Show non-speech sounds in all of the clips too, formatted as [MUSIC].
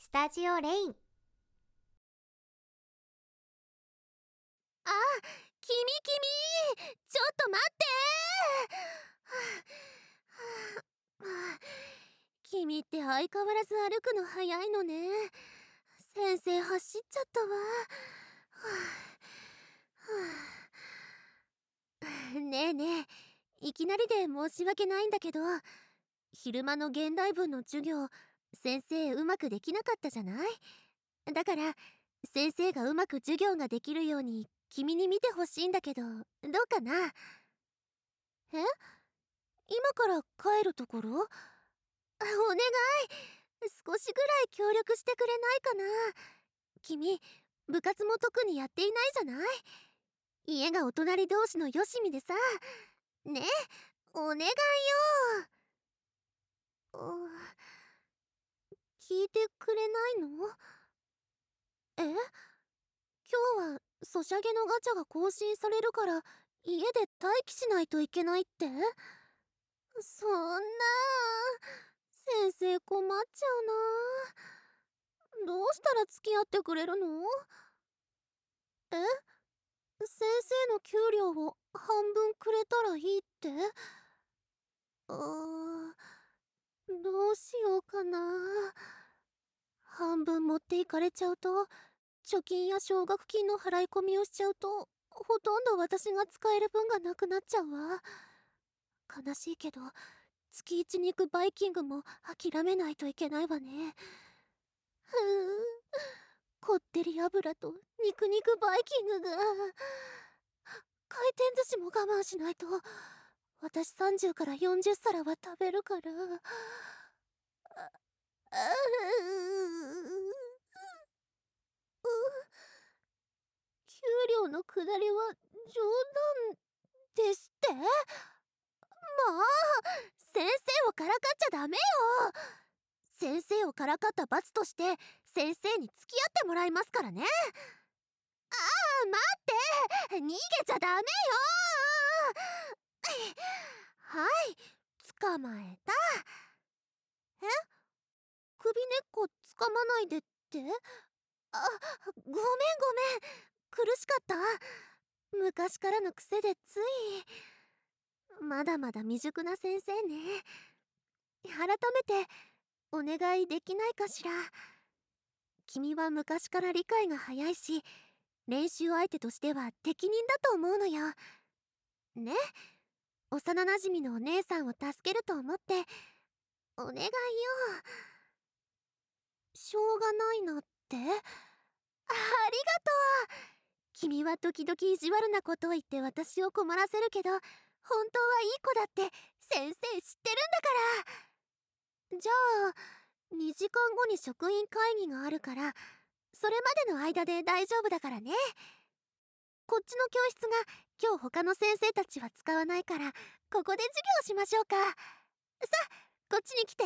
スタジオレイン。あ君君ちょっと待って。君って相変わらず歩くの早いのね。先生走っちゃったわ。ねえねえいきなりで申し訳ないんだけど昼間の現代文の授業先生うまくできなかったじゃない？だから先生がうまく授業ができるように君に見てほしいんだけどどうかな？え？今から帰るところ？お願い！少しぐらい協力してくれないかな？君部活も特にやっていないじゃない？家がお隣同士のよしみでさ。ね？お願いよ！聞いてくれないの？え？今日はソシャゲのガチャが更新されるから家で待機しないといけないって？そんな先生困っちゃうなどうしたら付き合ってくれるの？え？先生の給料を半分くれたらいいって？うーどうしようかな半分持っていかれちゃうと貯金や奨学金の払い込みをしちゃうとほとんど私が使える分がなくなっちゃうわ。悲しいけど月一に行くバイキングも諦めないといけないわね。ふうこってり油と肉肉バイキングが。回転寿司も我慢しないと私30から40皿は食べるから。給料のくだりは冗談ですってまあ先生をからかっちゃダメよ先生をからかった罰として先生に付き合ってもらいますからねああ待って逃げちゃダメよはい捕まえたえ首根っこ掴まないでって？あごめんごめん。苦しかった？昔からの癖でつい。まだまだ未熟な先生ね。改めてお願いできないかしら？君は昔から理解が早いし練習相手としては適任だと思うのよ。ね？幼なじみのお姉さんを助けると思って。お願いよ。しょうがないなって。ありがとう。君は時々意地悪なことを言って私を困らせるけど本当はいい子だって先生知ってるんだから。じゃあ2時間後に職員会議があるからそれまでの間で大丈夫だからね。こっちの教室が今日他の先生たちは使わないからここで授業しましょうか。さあこっちに来て。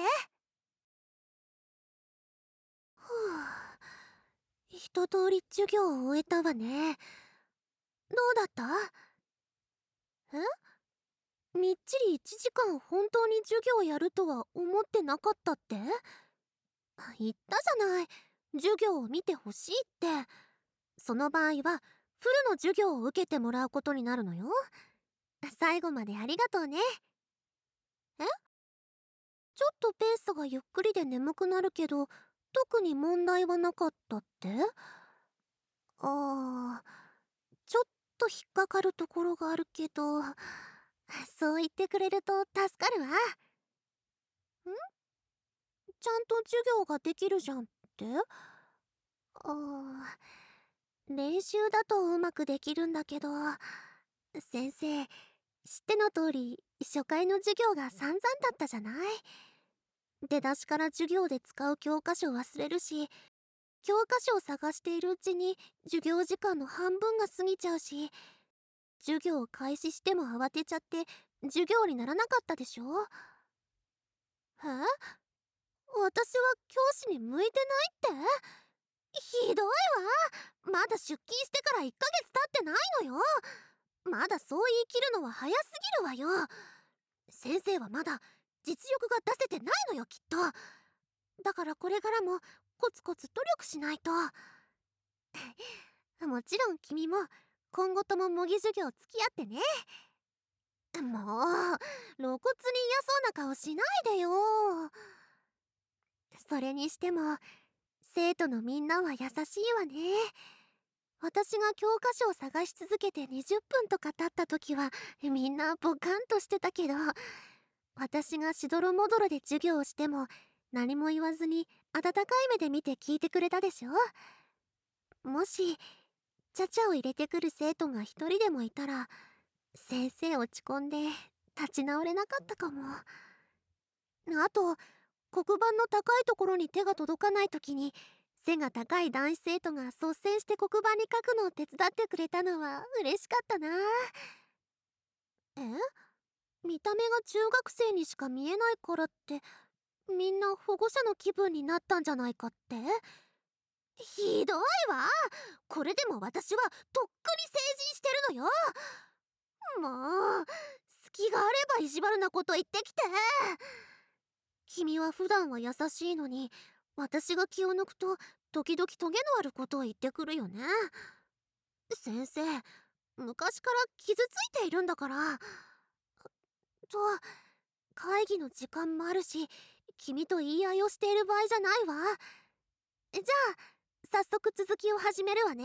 一通り授業を終えたわね。どうだった？え？みっちり1時間本当に授業やるとは思ってなかったって？言ったじゃない。授業を見てほしいって。その場合はフルの授業を受けてもらうことになるのよ。最後までありがとうね。え？ちょっとペースがゆっくりで眠くなるけど特に問題はなかったって？あーちょっと引っかかるところがあるけどそう言ってくれると助かるわ。ん？ちゃんと授業ができるじゃんって？あー練習だとうまくできるんだけど先生知っての通り初回の授業が散々だったじゃない？出だしから授業で使う教科書忘れるし教科書を探しているうちに授業時間の半分が過ぎちゃうし授業を開始しても慌てちゃって授業にならなかったでしょ？え？私は教師に向いてないって？ひどいわ。まだ出勤してから1ヶ月経ってないのよ。まだそう言い切るのは早すぎるわよ。先生はまだ実力が出せてないのよきっと。だからこれからもコツコツ努力しないと。[LAUGHS] もちろん君も今後とも模擬授業付き合ってね。もう露骨に嫌そうな顔しないでよ。それにしても生徒のみんなは優しいわね。私が教科書を探し続けて20分とか経った時はみんなボカンとしてたけど私がしどろもどろで授業をしても何も言わずに温かい目で見て聞いてくれたでしょ？もしちゃちゃを入れてくる生徒が一人でもいたら先生落ち込んで立ち直れなかったかも。あと黒板の高いところに手が届かない時に背が高い男子生徒が率先して黒板に書くのを手伝ってくれたのは嬉しかったな。え？見た目が中学生にしか見えないからってみんな保護者の気分になったんじゃないかって？ひどいわ！これでも私はとっくに成人してるのよ！もう隙があれば意地悪なこと言ってきて！君は普段は優しいのに私が気を抜くと時々トゲのあることを言ってくるよね。先生昔から傷ついているんだから。と会議の時間もあるし君と言い合いをしている場合じゃないわ。じゃあ早速続きを始めるわね。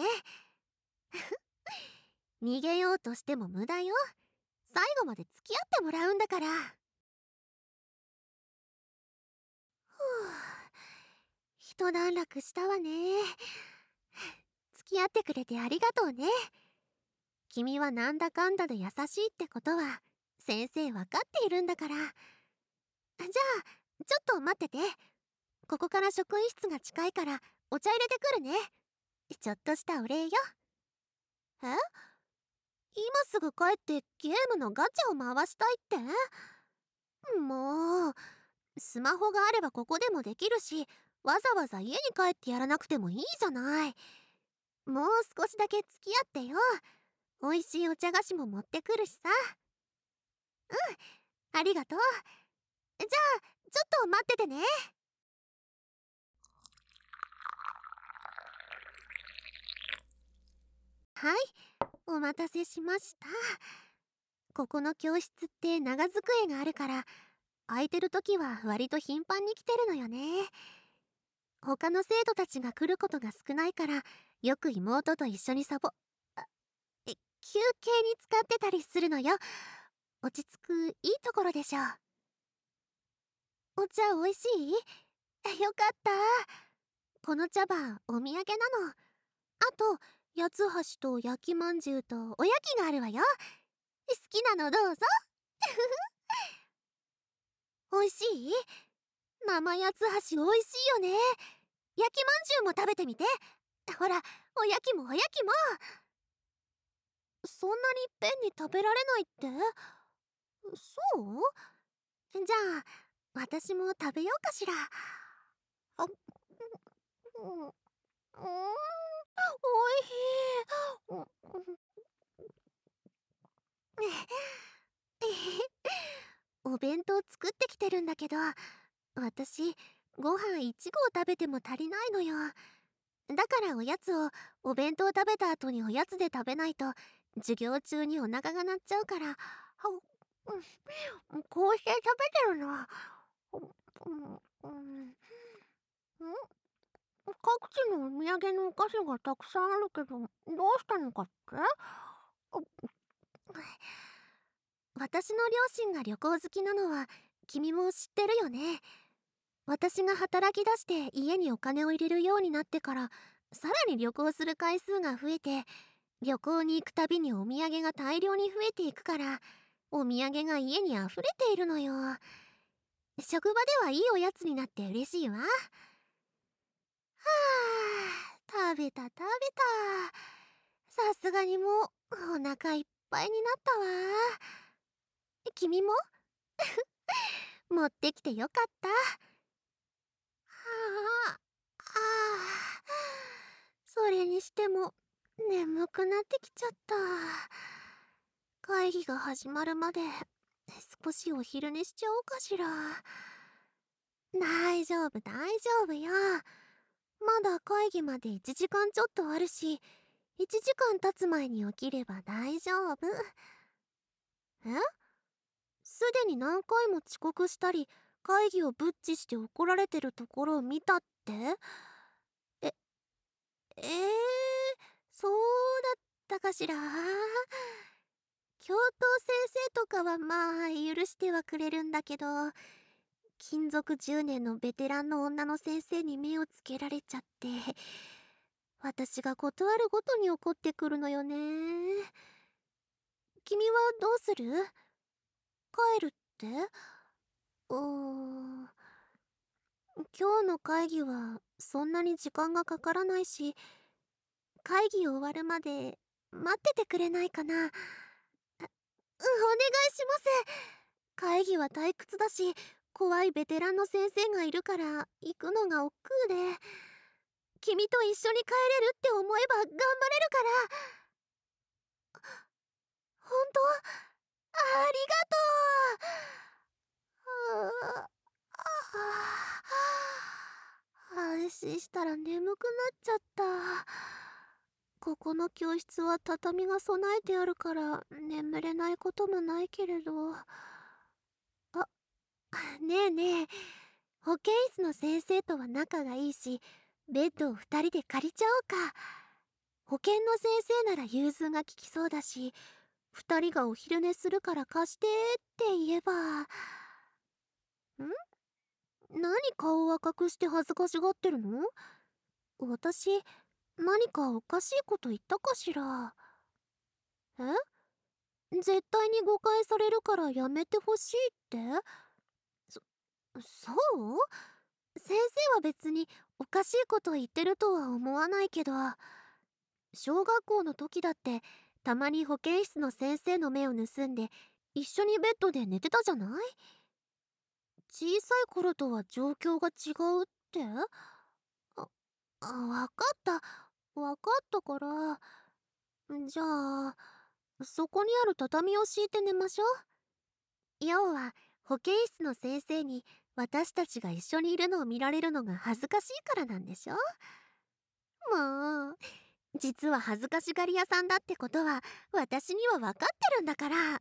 [LAUGHS] 逃げようとしても無駄よ。最後まで付き合ってもらうんだから。ふ [SIGHS] う一段落したわね。付き合ってくれてありがとうね。君はなんだかんだで優しいってことは先生分かっているんだから。じゃあちょっと待ってて。ここから職員室が近いからお茶入れてくるね。ちょっとしたお礼よ。え？今すぐ帰ってゲームのガチャを回したいって？もう。スマホがあればここでもできるしわざわざ家に帰ってやらなくてもいいじゃない。もう少しだけ付き合ってよ。美味しいお茶菓子も持ってくるしさ。うん。ありがとう。じゃあちょっと待っててね。はい。お待たせしました。ここの教室って長机があるから空いてる時は割と頻繁に来てるのよね。他の生徒たちが来ることが少ないからよく妹と一緒にサボ休憩に使ってたりするのよ。落ち着くいいところでしょう。お茶美味しい？[LAUGHS] よかった。この茶葉お土産なの。あと八つ橋と焼きまんじゅうとおやきがあるわよ。好きなのどうぞ。[LAUGHS] 美味しい？生八つ橋美味しいよね。焼きまんじゅうも食べてみて。ほらおやきもおやきも。そんなにいっぺんに食べられないって。そう？じゃあ私も食べようかしら。あうん？うん？おいしい。お弁当作ってきてるんだけど私ご飯1合食べても足りないのよ。だからおやつをお弁当食べた後におやつで食べないと授業中にお腹が鳴っちゃうから。こうして食べてるのは、うん。うん。各地のお土産のお菓子がたくさんあるけどどうしたのかって？私の両親が旅行好きなのは君も知ってるよね。私が働き出して家にお金を入れるようになってからさらに旅行する回数が増えて旅行に行くたびにお土産が大量に増えていくからお土産が家に溢れているのよ。職場ではいいおやつになって嬉しいわ。はあ食べた食べた。さすがにもうお腹いっぱいになったわ。君も？[LAUGHS] 持ってきてよかった。はああそれにしても眠くなってきちゃった。会議が始まるまで少しお昼寝しちゃおうかしら。大丈夫大丈夫よ。まだ会議まで1時間ちょっとあるし1時間経つ前に起きれば大丈夫。え？すでに何回も遅刻したり会議をブッチして怒られてるところを見たって？ええー、そうだったかしら？教頭先生とかはまあ許してはくれるんだけど勤続10年のベテランの女の先生に目をつけられちゃって私が断るごとに怒ってくるのよね。君はどうする？帰るって？うーん。今日の会議はそんなに時間がかからないし会議終わるまで待っててくれないかな。願いします。会議は退屈だし怖いベテランの先生がいるから行くのが億劫で。君と一緒に帰れるって思えば頑張れるから。本当？ありがとう。安心したら眠くなっちゃった。ここの教室は畳が備えてあるから眠れないこともないけれど。あ [LAUGHS] ねえねえ保健室の先生とは仲がいいしベッドを2人で借りちゃおうか。保健の先生なら融通が利きそうだし2人がお昼寝するから貸してって言えば。ん？何顔を赤くして恥ずかしがってるの？私何かおかしいこと言ったかしら？え？絶対に誤解されるからやめてほしいって？そそう？先生は別におかしいこと言ってるとは思わないけど。小学校の時だってたまに保健室の先生の目を盗んで一緒にベッドで寝てたじゃない？小さい頃とは状況が違うって？あ、わかった。わかったから。じゃあ、そこにある畳を敷いて寝ましょう。要は、保健室の先生に私たちが一緒にいるのを見られるのが恥ずかしいからなんでしょもう、実は恥ずかしがり屋さんだってことは私には分かってるんだから。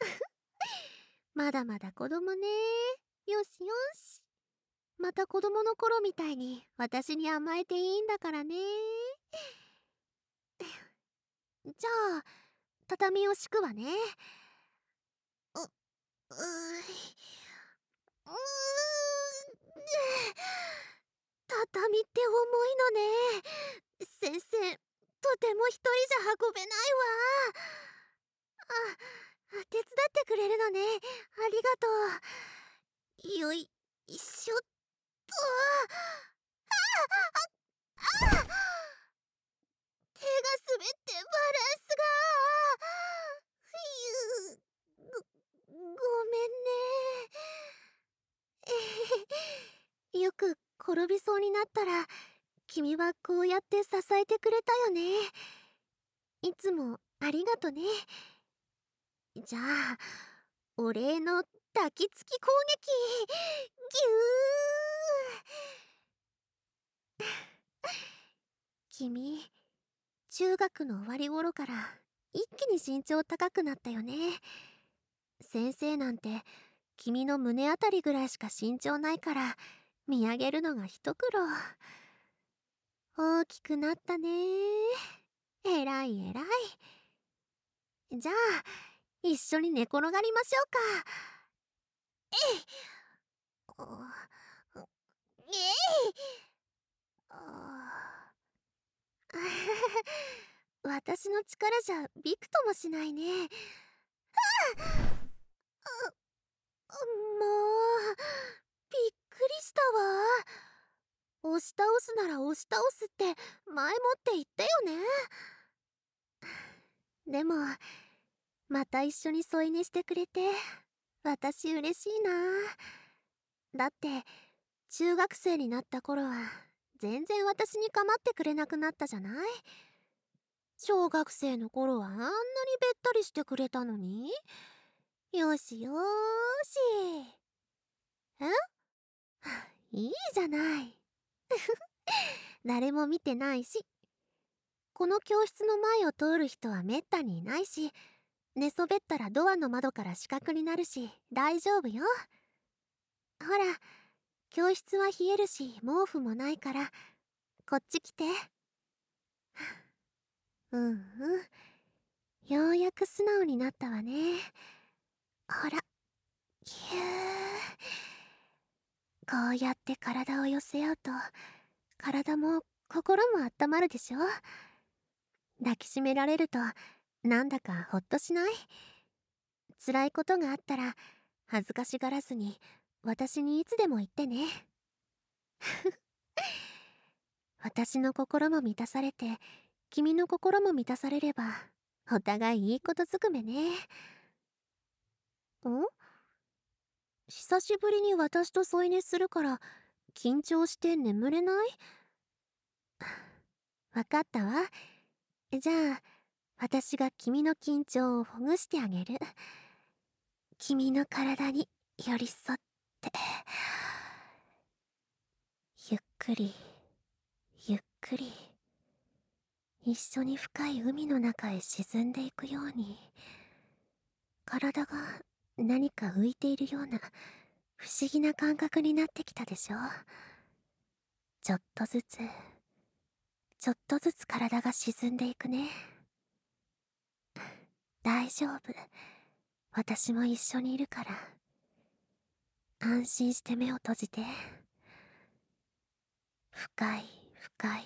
[LAUGHS] まだまだ子供ね。よしよし。また子供の頃みたいに私に甘えていいんだからね。[LAUGHS] じゃあ、畳を敷くわね。う、う、う畳って重いのね。先生、とても一人じゃ運べないわ。あ、手伝ってくれるのねありがとうよいしょっ転びそうになったら君はこうやって支えてくれたよね。いつもありがとね。じゃあお礼の抱きつき攻撃。ぎゅー。君中学の終わり頃から一気に身長高くなったよね。先生なんて君の胸あたりぐらいしか身長ないから見上げるのが一苦労。大きくなったね。えらいえらい。じゃあ一緒に寝転がりましょうか。えい。私の力じゃびくともしないね。もうびっくりしたわ。押し倒すなら押し倒すって前もって言ったよね。でもまた一緒に添い寝してくれて私嬉しいな。だって中学生になった頃は全然私に構ってくれなくなったじゃない？小学生の頃はあんなにべったりしてくれたのに？よしよし。え？[SIGHS] いいじゃない。[LAUGHS] 誰も見てないし。この教室の前を通る人はめったにいないし寝そべったらドアの窓から死角になるし大丈夫よ。教室は冷えるし毛布もないからこっち来て。[LAUGHS] うんうん。ようやく素直になったわね。ほら。ぎゅー。こうやって体を寄せ合うと体も心も温まるでしょ。抱きしめられるとなんだかほっとしない。辛いことがあったら恥ずかしがらずに私にいつでも言ってね。[LAUGHS] 私の心も満たされて君の心も満たされればお互いいいことずくめね。ん？久しぶりに私と添い寝するから緊張して眠れない？[SIGHS] わかったわ。じゃあ私が君の緊張をほぐしてあげる。君の体に寄り添って。ゆっくりゆっくり一緒に深い海の中へ沈んでいくように体が何か浮いているような不思議な感覚になってきたでしょちょっとずつちょっとずつ体が沈んでいくね。大丈夫。私も一緒にいるから。安心して目を閉じて深い深い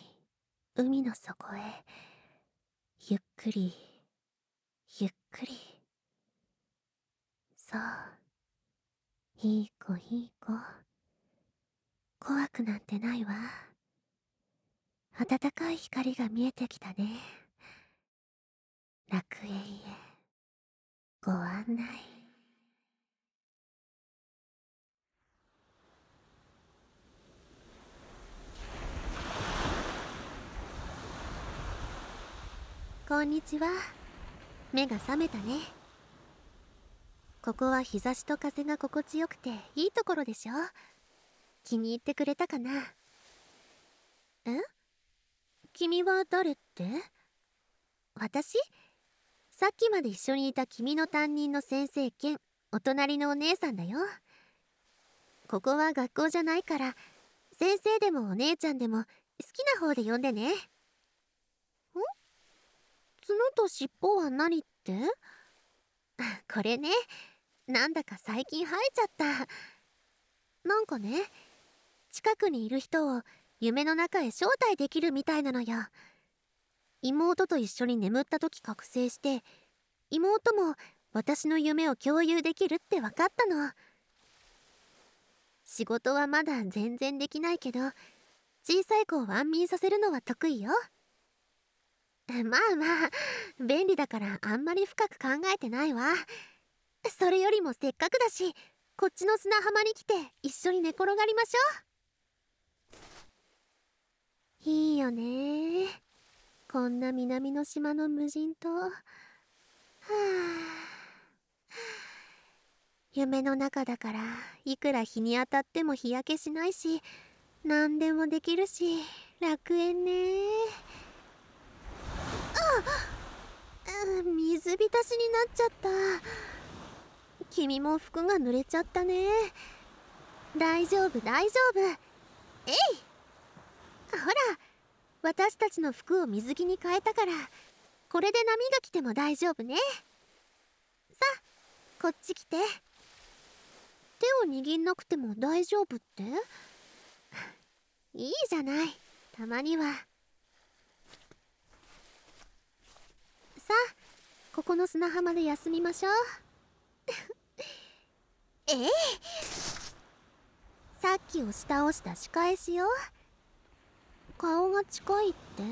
海の底へゆっくりゆっくり。そういい子いい子。怖くなんてないわ。暖かい光が見えてきたね。楽園へ。ご案内。こんにちは。目が覚めたね。ここは日差しと風が心地よくていいところでしょ。気に入ってくれたかな。え？君は誰って？私？さっきまで一緒にいた君の担任の先生兼お隣のお姉さんだよ。ここは学校じゃないから先生でもお姉ちゃんでも好きな方で呼んでね。角と尻尾は何って？[LAUGHS] これねなんだか最近生えちゃった。なんかね近くにいる人を夢の中へ招待できるみたいなのよ。妹と一緒に眠った時覚醒して妹も私の夢を共有できるって分かったの。仕事はまだ全然できないけど小さい子を安眠させるのは得意よ。まあまあ。便利だからあんまり深く考えてないわ。それよりもせっかくだしこっちの砂浜に来て一緒に寝転がりましょう。いいよね。こんな南の島の無人島。は [SIGHS] あ夢の中だからいくら日に当たっても日焼けしないし何でもできるし楽園ね。あ水浸しになっちゃった。君も服が濡れちゃったね。大丈夫大丈夫。えい！ほら私たちの服を水着に変えたからこれで波が来ても大丈夫ね。さあこっち来て。手を握んなくても大丈夫って？[LAUGHS] いいじゃない。たまには。さ。ここの砂浜で休みましょう。[LAUGHS] ええ。さっき押し倒した仕返しよ。顔が近いって。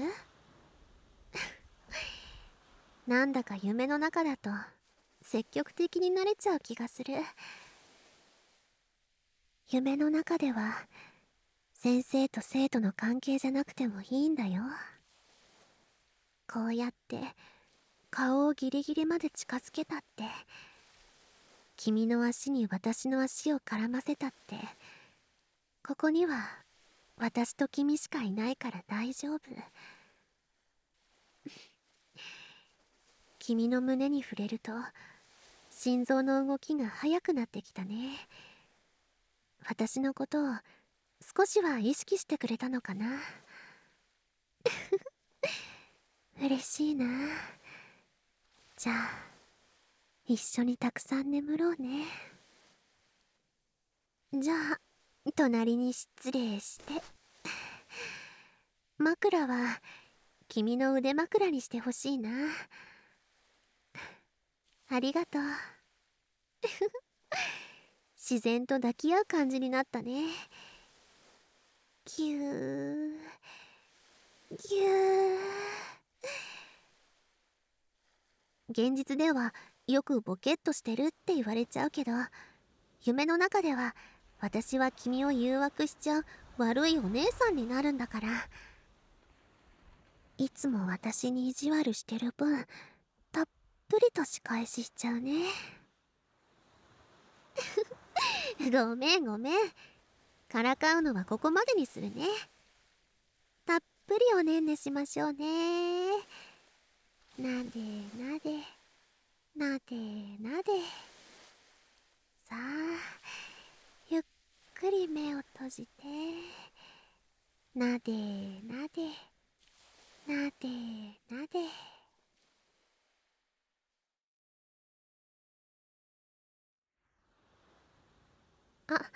[LAUGHS] なんだか夢の中だと積極的になれちゃう気がする。夢の中では先生と生徒の関係じゃなくてもいいんだよ。こうやって顔をギリギリまで近づけたって。君の足に私の足を絡ませたって。ここには私と君しかいないから大丈夫。君の胸に触れると心臓の動きが速くなってきたね。私のことを少しは意識してくれたのかな。[LAUGHS] 嬉しいな。ゃあ一緒にたくさん眠ろうね。じゃあ隣に失礼して。枕は君の腕枕にしてほしいな。ありがとう。[LAUGHS] 自然と抱き合う感じになったね。ぎゅーぎゅー。現実ではよくボケっとしてるって言われちゃうけど夢の中では私は君を誘惑しちゃう悪いお姉さんになるんだから。いつも私に意地悪してる分たっぷりと仕返ししちゃうね。[LAUGHS] ごめんごめん。からかうのはここまでにするね。たっぷりおねんねしましょうね。なでなでなでなで。さあゆっくり目を閉じて。なでなでなでなで。あ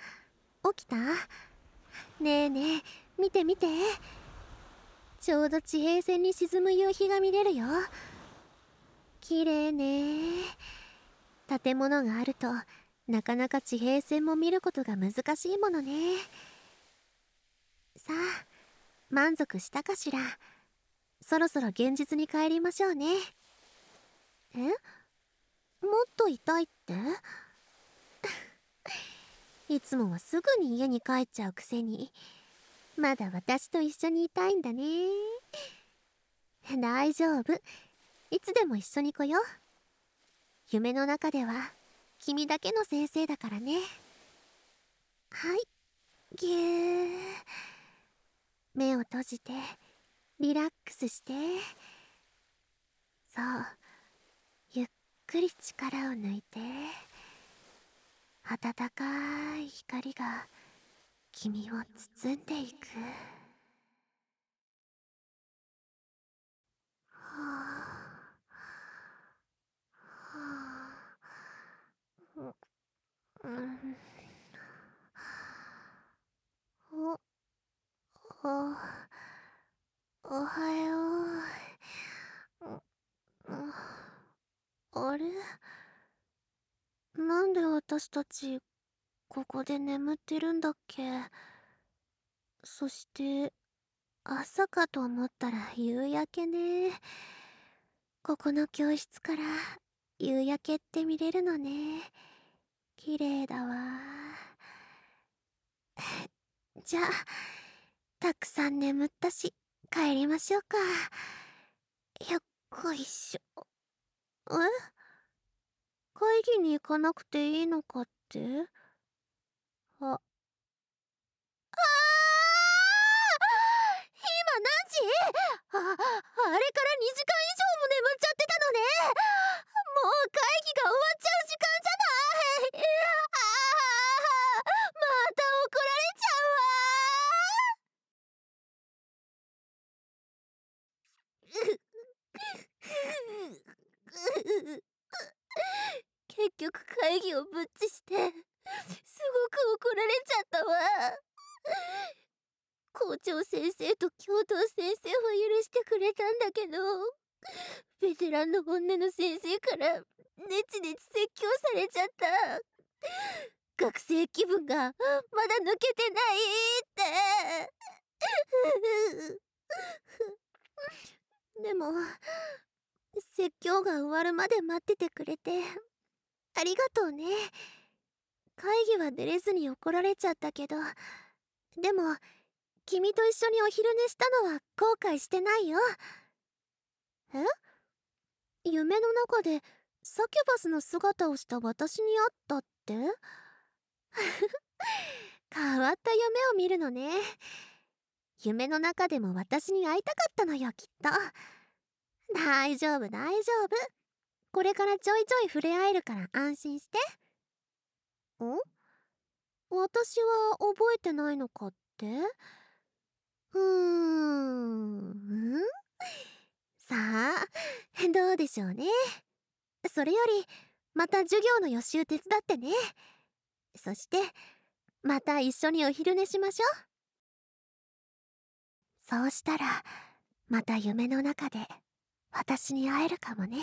起きた？ねえねえ見て見て。ちょうど地平線に沈む夕日が見れるよ。綺麗ね。建物があるとなかなか地平線も見ることが難しいものね。さあ満足したかしら？そろそろ現実に帰りましょうね。え？もっと痛いって？[LAUGHS] いつもはすぐに家に帰っちゃうくせに。まだ私と一緒にいたいんだね。大丈夫。いつでも一緒に来よう。夢の中では君だけの先生だからね。はい。ぎゅー。目を閉じてリラックスして。そう。ゆっくり力を抜いて。暖かい光が君を包んでいく。はあはあうん。おおおはよう。あれ？なんで私たちここで眠ってるんだっけ？そして朝かと思ったら夕焼けね。ここの教室から夕焼けって見れるのね。綺麗だわ。[LAUGHS] じゃあたくさん眠ったし帰りましょうか。よっこいしょ。え？会議に行かなくていいのかって？あ。ああ今何時？あ、あれから2時間以上も眠っちゃってたのね。もう会議が終わっちゃう結局会議をぶっちしてすごく怒られちゃったわ。校長先生と教頭先生は許してくれたんだけどベテランの女の先生からネチネチ説教されちゃった。学生気分がまだ抜けてないって。でも説教が終わるまで待っててくれてありがとうね。会議は出れずに怒られちゃったけどでも君と一緒にお昼寝したのは後悔してないよ。え？夢の中でサキュバスの姿をした私に会ったって？[LAUGHS] 変わった夢を見るのね。夢の中でも私に会いたかったのよきっと。大丈夫大丈夫。これからちょいちょい触れ合えるから安心して。ん私は覚えてないのかって？うーん？さあどうでしょうね。それよりまた授業の予習手伝ってね。そしてまた一緒にお昼寝しましょう。そうしたらまた夢の中で私に会えるかもね。